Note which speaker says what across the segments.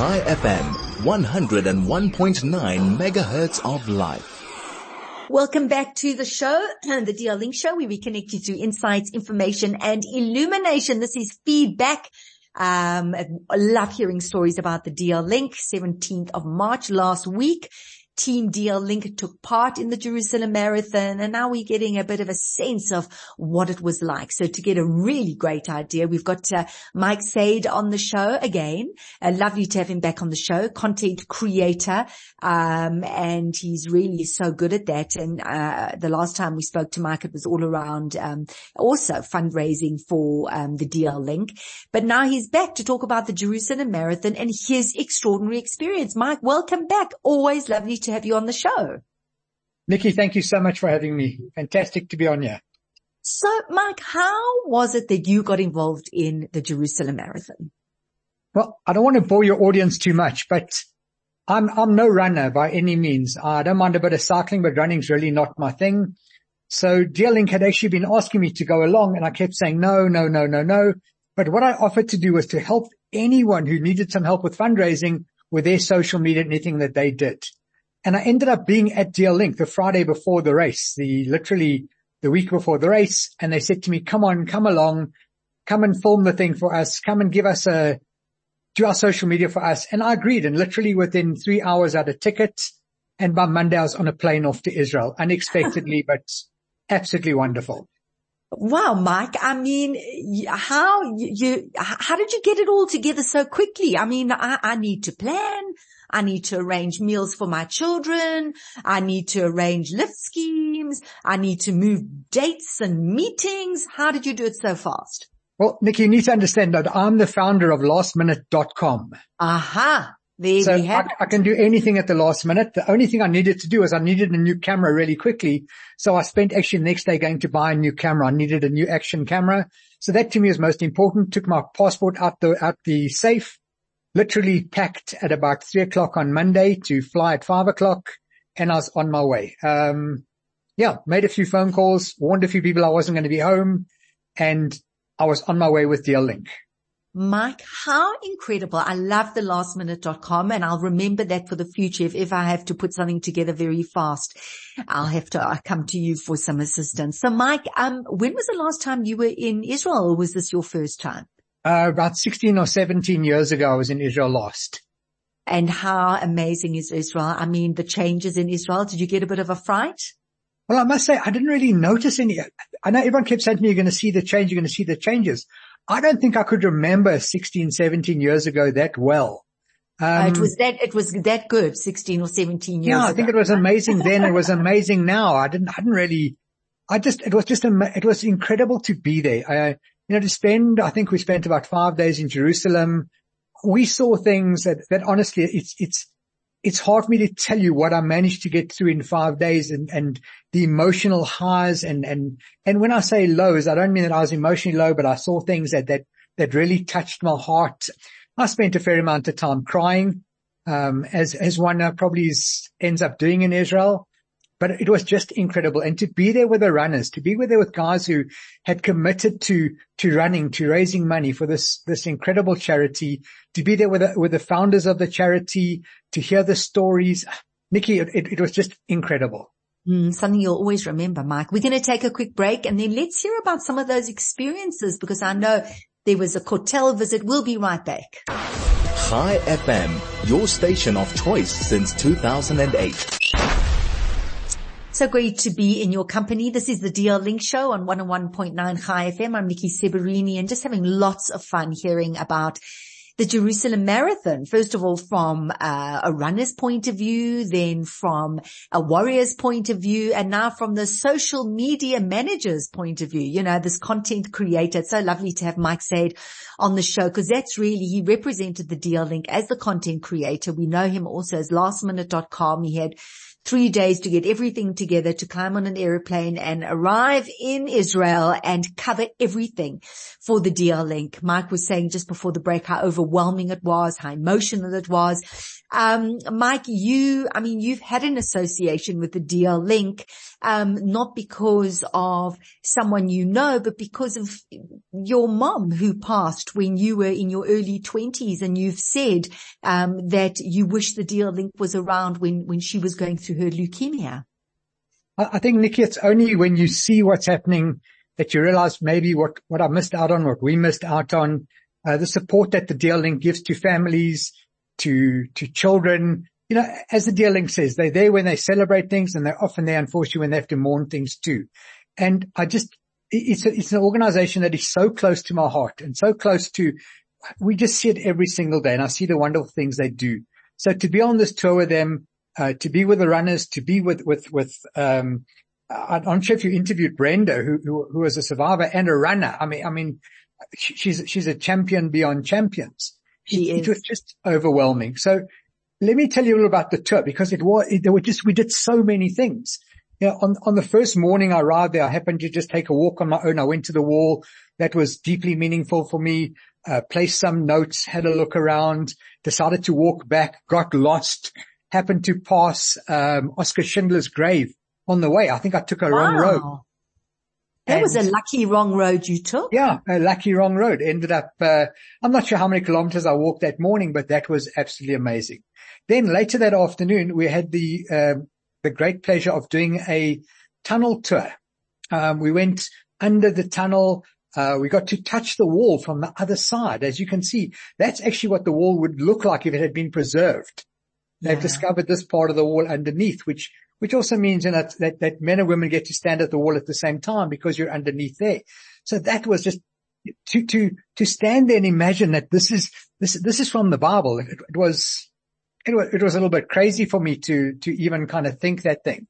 Speaker 1: Chai FM, 101.9 megahertz of life.
Speaker 2: Welcome back to the show, the DL Link Show, where we connect you to insights, information, and illumination. This is feedback. Um, I love hearing stories about the DL Link, 17th of March last week. Team DL Link took part in the Jerusalem Marathon and now we're getting a bit of a sense of what it was like. So to get a really great idea, we've got uh, Mike Said on the show again. Uh, lovely to have him back on the show, content creator. Um, and he's really so good at that. And, uh, the last time we spoke to Mike, it was all around, um, also fundraising for, um, the DL Link. But now he's back to talk about the Jerusalem Marathon and his extraordinary experience. Mike, welcome back. Always lovely to have you on the show.
Speaker 3: Nikki, thank you so much for having me. Fantastic to be on here.
Speaker 2: So Mike, how was it that you got involved in the Jerusalem Marathon?
Speaker 3: Well, I don't want to bore your audience too much, but I'm, I'm no runner by any means. I don't mind a bit of cycling, but running's really not my thing. So DL Link had actually been asking me to go along and I kept saying no, no, no, no, no. But what I offered to do was to help anyone who needed some help with fundraising with their social media, anything that they did. And I ended up being at DL Link the Friday before the race, the literally the week before the race. And they said to me, come on, come along, come and film the thing for us. Come and give us a, do our social media for us. And I agreed. And literally within three hours I had a ticket. And by Monday I was on a plane off to Israel unexpectedly, but absolutely wonderful.
Speaker 2: Wow, Mike. I mean, how you, how did you get it all together so quickly? I mean, I, I need to plan. I need to arrange meals for my children. I need to arrange lift schemes. I need to move dates and meetings. How did you do it so fast?
Speaker 3: Well, Nikki, you need to understand that I'm the founder of lastminute.com.
Speaker 2: Aha. There
Speaker 3: so
Speaker 2: we have
Speaker 3: I, I, can do anything at the last minute. The only thing I needed to do is I needed a new camera really quickly. So I spent actually the next day going to buy a new camera. I needed a new action camera. So that to me is most important. Took my passport out the, out the safe, literally packed at about three o'clock on Monday to fly at five o'clock and I was on my way. Um, yeah, made a few phone calls, warned a few people I wasn't going to be home and I was on my way with DL Link.
Speaker 2: Mike, how incredible. I love the lastminute.com and I'll remember that for the future. If ever I have to put something together very fast, I'll have to I'll come to you for some assistance. So Mike, um, when was the last time you were in Israel or was this your first time?
Speaker 3: Uh, about 16 or 17 years ago, I was in Israel Lost.
Speaker 2: And how amazing is Israel? I mean, the changes in Israel. Did you get a bit of a fright?
Speaker 3: Well, I must say, I didn't really notice any. I know everyone kept saying to me, you're going to see the change, you're going to see the changes. I don't think I could remember 16, 17 years ago that well.
Speaker 2: Um, it was that, it was that good, 16 or 17 years
Speaker 3: Yeah,
Speaker 2: I
Speaker 3: think it was amazing then. It was amazing now. I didn't, I didn't really, I just, it was just, it was incredible to be there. I, you know, to spend, I think we spent about five days in Jerusalem. We saw things that, that honestly, it's, it's, it's hard for me to tell you what I managed to get through in five days and, and the emotional highs and, and, and when I say lows, I don't mean that I was emotionally low, but I saw things that, that, that really touched my heart. I spent a fair amount of time crying, um, as, as one probably is, ends up doing in Israel but it was just incredible. And to be there with the runners, to be with there with guys who had committed to, to running, to raising money for this, this incredible charity, to be there with the, with the founders of the charity, to hear the stories. Nikki, it, it was just incredible.
Speaker 2: Mm, something you'll always remember, Mike. We're going to take a quick break and then let's hear about some of those experiences because I know there was a Kotel visit. We'll be right back.
Speaker 1: Chai FM, your station of choice since 2008.
Speaker 2: So great to be in your company. This is the DL Link Show on 101.9 Chai FM. I'm Nikki Seberini and just having lots of fun hearing about the Jerusalem Marathon. First of all, from uh, a runner's point of view, then from a warrior's point of view, and now from the social media manager's point of view. You know, this content creator. It's so lovely to have Mike Said on the show because that's really, he represented the DL Link as the content creator. We know him also as lastminute.com. He had three days to get everything together to climb on an airplane and arrive in Israel and cover everything for the DL link. Mike was saying just before the break how overwhelming it was, how emotional it was. Um, Mike, you, I mean, you've had an association with the DL link, um, not because of someone you know, but because of your mom who passed when you were in your early twenties and you've said, um, that you wish the DL link was around when, when she was going through her leukemia.
Speaker 3: I think, Nikki, it's only when you see what's happening that you realize maybe what, what I missed out on, what we missed out on, uh, the support that the DL link gives to families, to, to children. You know, as the DL link says, they're there when they celebrate things and they're often there, unfortunately, when they have to mourn things too. And I just, it's, a, it's an organization that is so close to my heart and so close to, we just see it every single day and I see the wonderful things they do. So to be on this tour with them, uh, to be with the runners, to be with, with, with, um, I'm sure if you interviewed Brenda, who, who, who was a survivor and a runner. I mean, I mean, she's, she's a champion beyond champions.
Speaker 2: She
Speaker 3: it, it was just overwhelming. So let me tell you a little about the tour because it was, it, there were just, we did so many things. You know, on, on the first morning I arrived there, I happened to just take a walk on my own. I went to the wall. That was deeply meaningful for me. Uh, placed some notes, had a look around, decided to walk back, got lost, happened to pass, um, Oskar Schindler's grave on the way. I think I took a wow. wrong road.
Speaker 2: That was a lucky wrong road you took.
Speaker 3: Yeah, a lucky wrong road. Ended up, uh, I'm not sure how many kilometers I walked that morning, but that was absolutely amazing. Then later that afternoon, we had the, um, the great pleasure of doing a tunnel tour. Um, we went under the tunnel. Uh, we got to touch the wall from the other side. As you can see, that's actually what the wall would look like if it had been preserved. They've yeah. discovered this part of the wall underneath, which which also means you know, that, that men and women get to stand at the wall at the same time because you're underneath there. So that was just to, to, to stand there and imagine that this is, this, this is from the Bible. It, it was, it was, it was a little bit crazy for me to, to even kind of think that thing.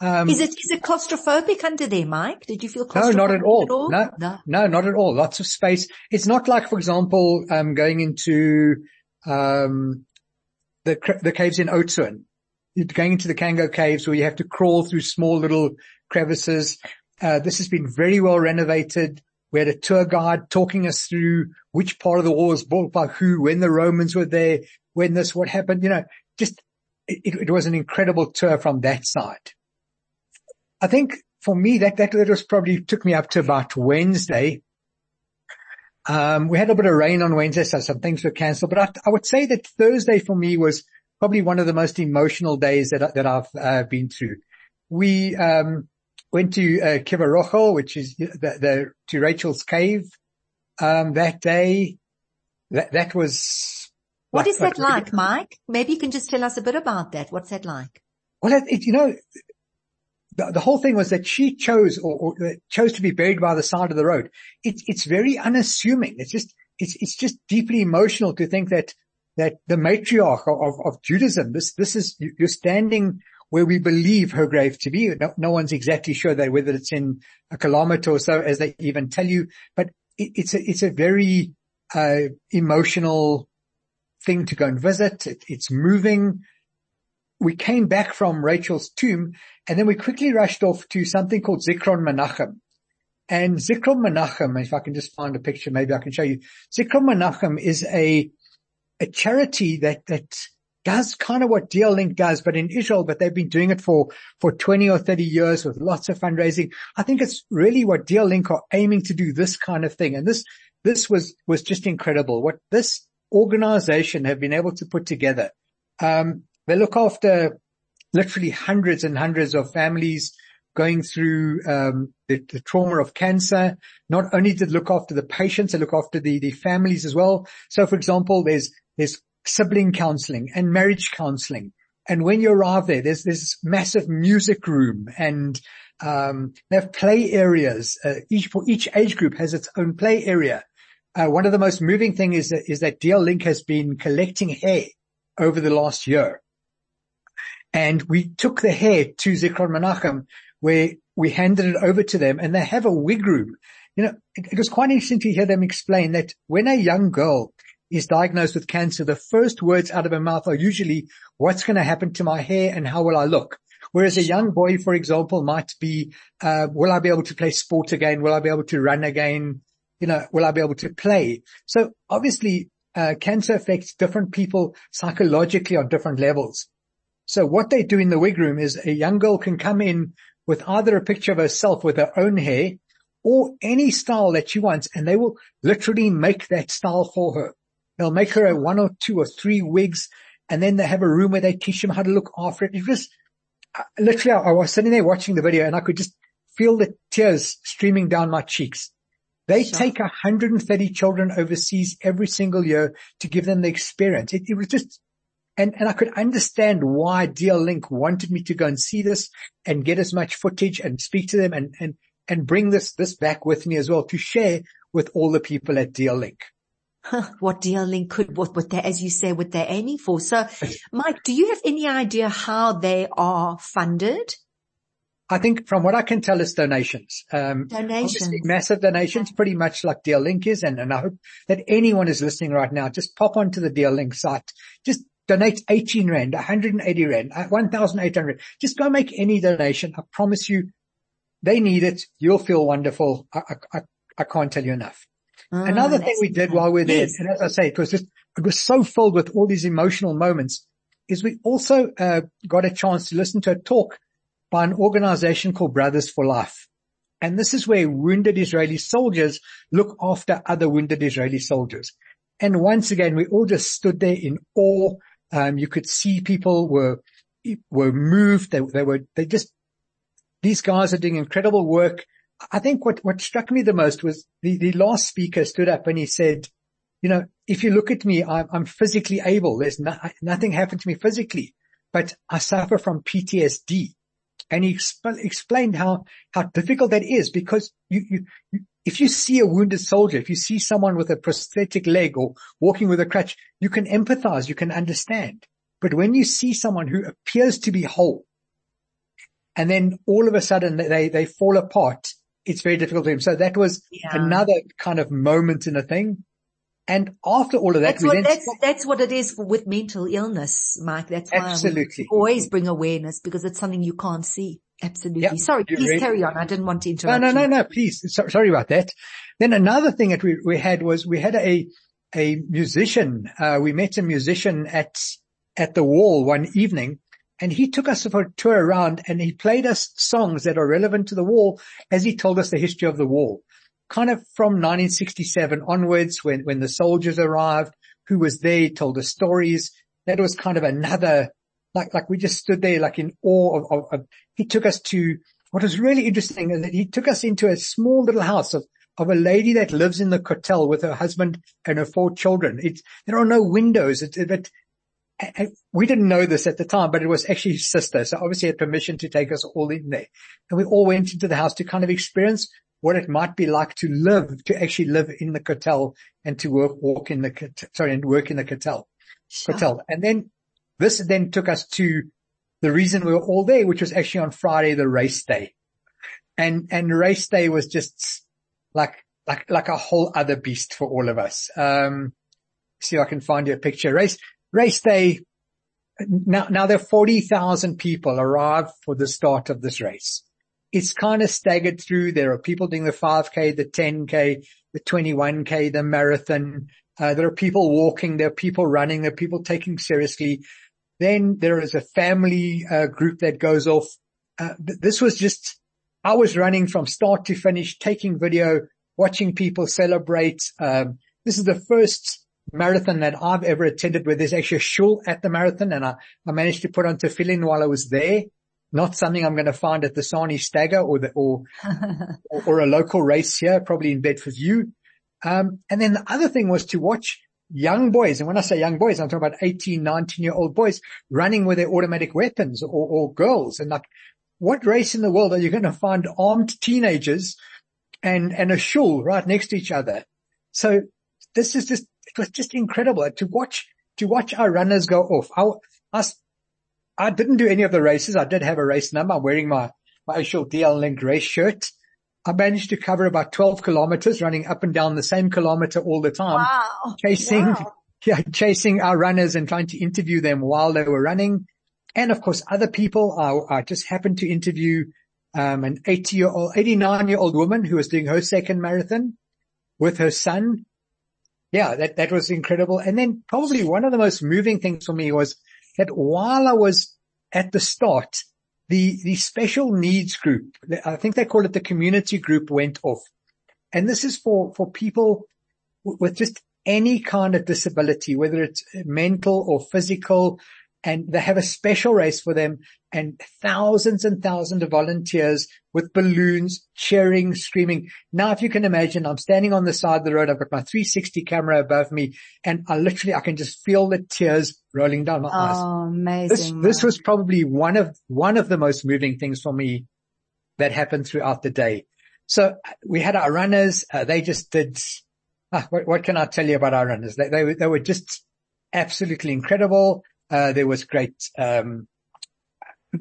Speaker 2: Um, is it, is it claustrophobic under there, Mike? Did you feel claustrophobic?
Speaker 3: No, not at all. At all? No, no, no, not at all. Lots of space. It's not like, for example, um, going into, um, the, the caves in Going into the Cango caves where you have to crawl through small little crevices. Uh, this has been very well renovated. We had a tour guide talking us through which part of the wall was built by who, when the Romans were there, when this, what happened, you know, just, it, it was an incredible tour from that side. I think for me, that, that, that was probably took me up to about Wednesday. Um, we had a bit of rain on Wednesday, so some things were cancelled, but I, I would say that Thursday for me was probably one of the most emotional days that, that I've uh, been through. We, um, went to, uh, which is the, the, to Rachel's cave, um, that day. That, that was.
Speaker 2: What, what is that like, Mike? Maybe you can just tell us a bit about that. What's that like?
Speaker 3: Well, it, it, you know, the, the, whole thing was that she chose or, or, uh, chose to be buried by the side of the road. It's, it's very unassuming. It's just, it's, it's just deeply emotional to think that that the matriarch of, of Judaism, this, this is, you're standing where we believe her grave to be. No, no one's exactly sure that whether it's in a kilometer or so as they even tell you, but it, it's a, it's a very, uh, emotional thing to go and visit. It, it's moving. We came back from Rachel's tomb and then we quickly rushed off to something called Zichron Menachem. And Zichron Menachem, if I can just find a picture, maybe I can show you. Zichron Menachem is a a charity that, that does kind of what DL Link does, but in Israel, but they've been doing it for, for 20 or 30 years with lots of fundraising. I think it's really what DL Link are aiming to do this kind of thing. And this, this was, was just incredible. What this organization have been able to put together. Um, they look after literally hundreds and hundreds of families going through um, the, the, trauma of cancer. Not only did look after the patients, they look after the, the families as well. So for example, there's there's sibling counseling and marriage counseling. And when you arrive there, there's this massive music room and um, they have play areas. Uh, each for each age group has its own play area. Uh, one of the most moving things is that, is that DL Link has been collecting hair over the last year. And we took the hair to Zichron Menachem where we handed it over to them and they have a wig room. You know, it, it was quite interesting to hear them explain that when a young girl is diagnosed with cancer, the first words out of her mouth are usually, what's going to happen to my hair and how will I look? Whereas a young boy, for example, might be, uh, will I be able to play sport again? Will I be able to run again? You know, will I be able to play? So obviously, uh, cancer affects different people psychologically on different levels. So what they do in the wig room is a young girl can come in with either a picture of herself with her own hair or any style that she wants and they will literally make that style for her. They'll make her a one or two or three wigs and then they have a room where they teach them how to look after it. It was uh, literally, I was sitting there watching the video and I could just feel the tears streaming down my cheeks. They sure. take 130 children overseas every single year to give them the experience. It, it was just, and, and I could understand why DL Link wanted me to go and see this and get as much footage and speak to them and, and, and bring this, this back with me as well to share with all the people at DL Link.
Speaker 2: What DL Link could, what, what they, as you say, what they're aiming for. So Mike, do you have any idea how they are funded?
Speaker 3: I think from what I can tell is donations.
Speaker 2: Um, donations.
Speaker 3: Massive donations, pretty much like DL Link is. And, and I hope that anyone is listening right now, just pop onto the DL Link site. Just donate 18 Rand, 180 Rand, uh, 1,800. Just go make any donation. I promise you they need it. You'll feel wonderful. I, I, I can't tell you enough. Oh, Another thing we did while we were there, yes. and as I say, it was just, it was so filled with all these emotional moments, is we also uh, got a chance to listen to a talk by an organization called Brothers for Life. And this is where wounded Israeli soldiers look after other wounded Israeli soldiers. And once again, we all just stood there in awe. Um, you could see people were, were moved. They, they were, they just, these guys are doing incredible work. I think what, what struck me the most was the, the last speaker stood up and he said, you know, if you look at me, I'm, I'm physically able. There's no, nothing happened to me physically, but I suffer from PTSD. And he exp- explained how, how difficult that is because you, you, you, if you see a wounded soldier, if you see someone with a prosthetic leg or walking with a crutch, you can empathize, you can understand. But when you see someone who appears to be whole and then all of a sudden they, they fall apart, it's very difficult for him. So that was yeah. another kind of moment in a thing. And after all of that,
Speaker 2: that's, what, that's, that's what it is with mental illness, Mike. That's why
Speaker 3: Absolutely.
Speaker 2: always bring awareness because it's something you can't see. Absolutely. Sorry, please really, carry on. I didn't want to interrupt.
Speaker 3: No, no, no, no, please. So, sorry about that. Then another thing that we, we had was we had a, a musician, uh, we met a musician at, at the wall one evening and he took us for a tour around and he played us songs that are relevant to the wall as he told us the history of the wall. Kind of from 1967 onwards when, when the soldiers arrived, who was there, told us stories. That was kind of another, like, like we just stood there like in awe of, of, of he took us to what was really interesting is that he took us into a small little house of, of a lady that lives in the Kotel with her husband and her four children. It's, there are no windows. It, it, we didn't know this at the time, but it was actually his sister. So obviously had permission to take us all in there. And we all went into the house to kind of experience what it might be like to live, to actually live in the Kotel and to work, walk in the, sorry, and work in the Kotel. Sure. And then this then took us to the reason we were all there, which was actually on Friday, the race day. And, and race day was just like, like, like a whole other beast for all of us. Um, see if I can find you a picture. Race, race day, now, now there are 40,000 people arrived for the start of this race. It's kind of staggered through. There are people doing the 5k, the 10k, the 21k, the marathon. Uh, there are people walking. There are people running. There are people taking seriously. Then there is a family uh, group that goes off. Uh, this was just, I was running from start to finish, taking video, watching people celebrate. Um, this is the first marathon that I've ever attended where there's actually a shul at the marathon and I, I managed to put on tefillin while I was there. Not something I'm going to find at the Sani Stagger or the, or, or, or, a local race here, probably in Bedfordview. Um, and then the other thing was to watch young boys. And when I say young boys, I'm talking about 18, 19 year old boys running with their automatic weapons or, or girls. And like, what race in the world are you going to find armed teenagers and, and a shul right next to each other? So this is just it was just incredible to watch, to watch our runners go off. I, I, I didn't do any of the races. I did have a race number. I'm wearing my, my actual DL Link race shirt. I managed to cover about 12 kilometers running up and down the same kilometer all the time.
Speaker 2: Wow.
Speaker 3: Chasing,
Speaker 2: wow.
Speaker 3: yeah, chasing our runners and trying to interview them while they were running. and of course other people. I, I just happened to interview um, an 80 year old, 89 year old woman who was doing her second marathon with her son. Yeah, that, that was incredible. And then probably one of the most moving things for me was that while I was at the start, the, the special needs group, I think they call it the community group went off. And this is for, for people with just any kind of disability, whether it's mental or physical, and they have a special race for them and thousands and thousands of volunteers with balloons cheering, screaming. Now, if you can imagine, I'm standing on the side of the road. I've got my 360 camera above me and I literally, I can just feel the tears rolling down my
Speaker 2: oh,
Speaker 3: eyes.
Speaker 2: Oh, amazing.
Speaker 3: This, this was probably one of, one of the most moving things for me that happened throughout the day. So we had our runners. Uh, they just did, ah, what, what, can I tell you about our runners? They, they, they were just absolutely incredible. Uh, there was great, um,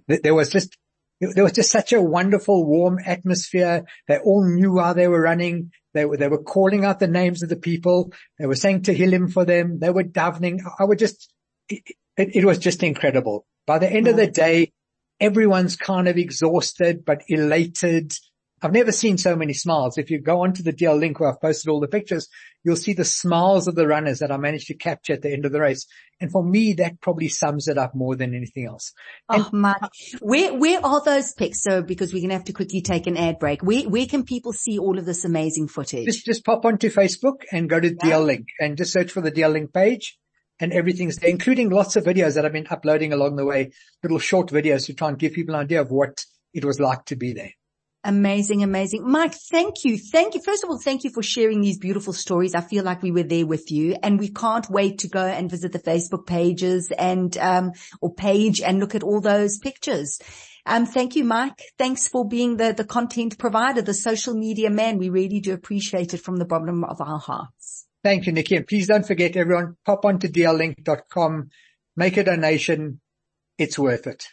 Speaker 3: there was just, there was just such a wonderful warm atmosphere. They all knew why they were running. They were, they were calling out the names of the people. They were saying to Tehillim for them. They were davening. I would just, it, it, it was just incredible. By the end of the day, everyone's kind of exhausted, but elated. I've never seen so many smiles. If you go onto the DL link where I've posted all the pictures, you'll see the smiles of the runners that I managed to capture at the end of the race. And for me, that probably sums it up more than anything else.
Speaker 2: Oh, and oh my, where, where are those pics? So because we're going to have to quickly take an ad break. Where, where can people see all of this amazing footage?
Speaker 3: Just, just pop onto Facebook and go to yeah. DL link and just search for the DL link page and everything's there, including lots of videos that I've been uploading along the way, little short videos to try and give people an idea of what it was like to be there.
Speaker 2: Amazing, amazing. Mike, thank you. Thank you. First of all, thank you for sharing these beautiful stories. I feel like we were there with you and we can't wait to go and visit the Facebook pages and, um, or page and look at all those pictures. Um, thank you, Mike. Thanks for being the, the content provider, the social media man. We really do appreciate it from the bottom of our hearts.
Speaker 3: Thank you, Nikki. And please don't forget everyone, pop onto dllink.com, make a donation. It's worth it.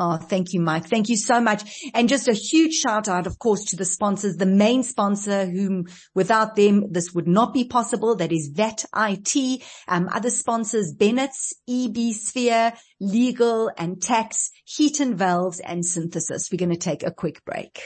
Speaker 2: Oh, thank you, Mike. Thank you so much. And just a huge shout out, of course, to the sponsors, the main sponsor whom without them, this would not be possible. That is Vet IT. Um, other sponsors, Bennett's, EB Sphere, Legal and Tax, Heat and Valves and Synthesis. We're going to take a quick break.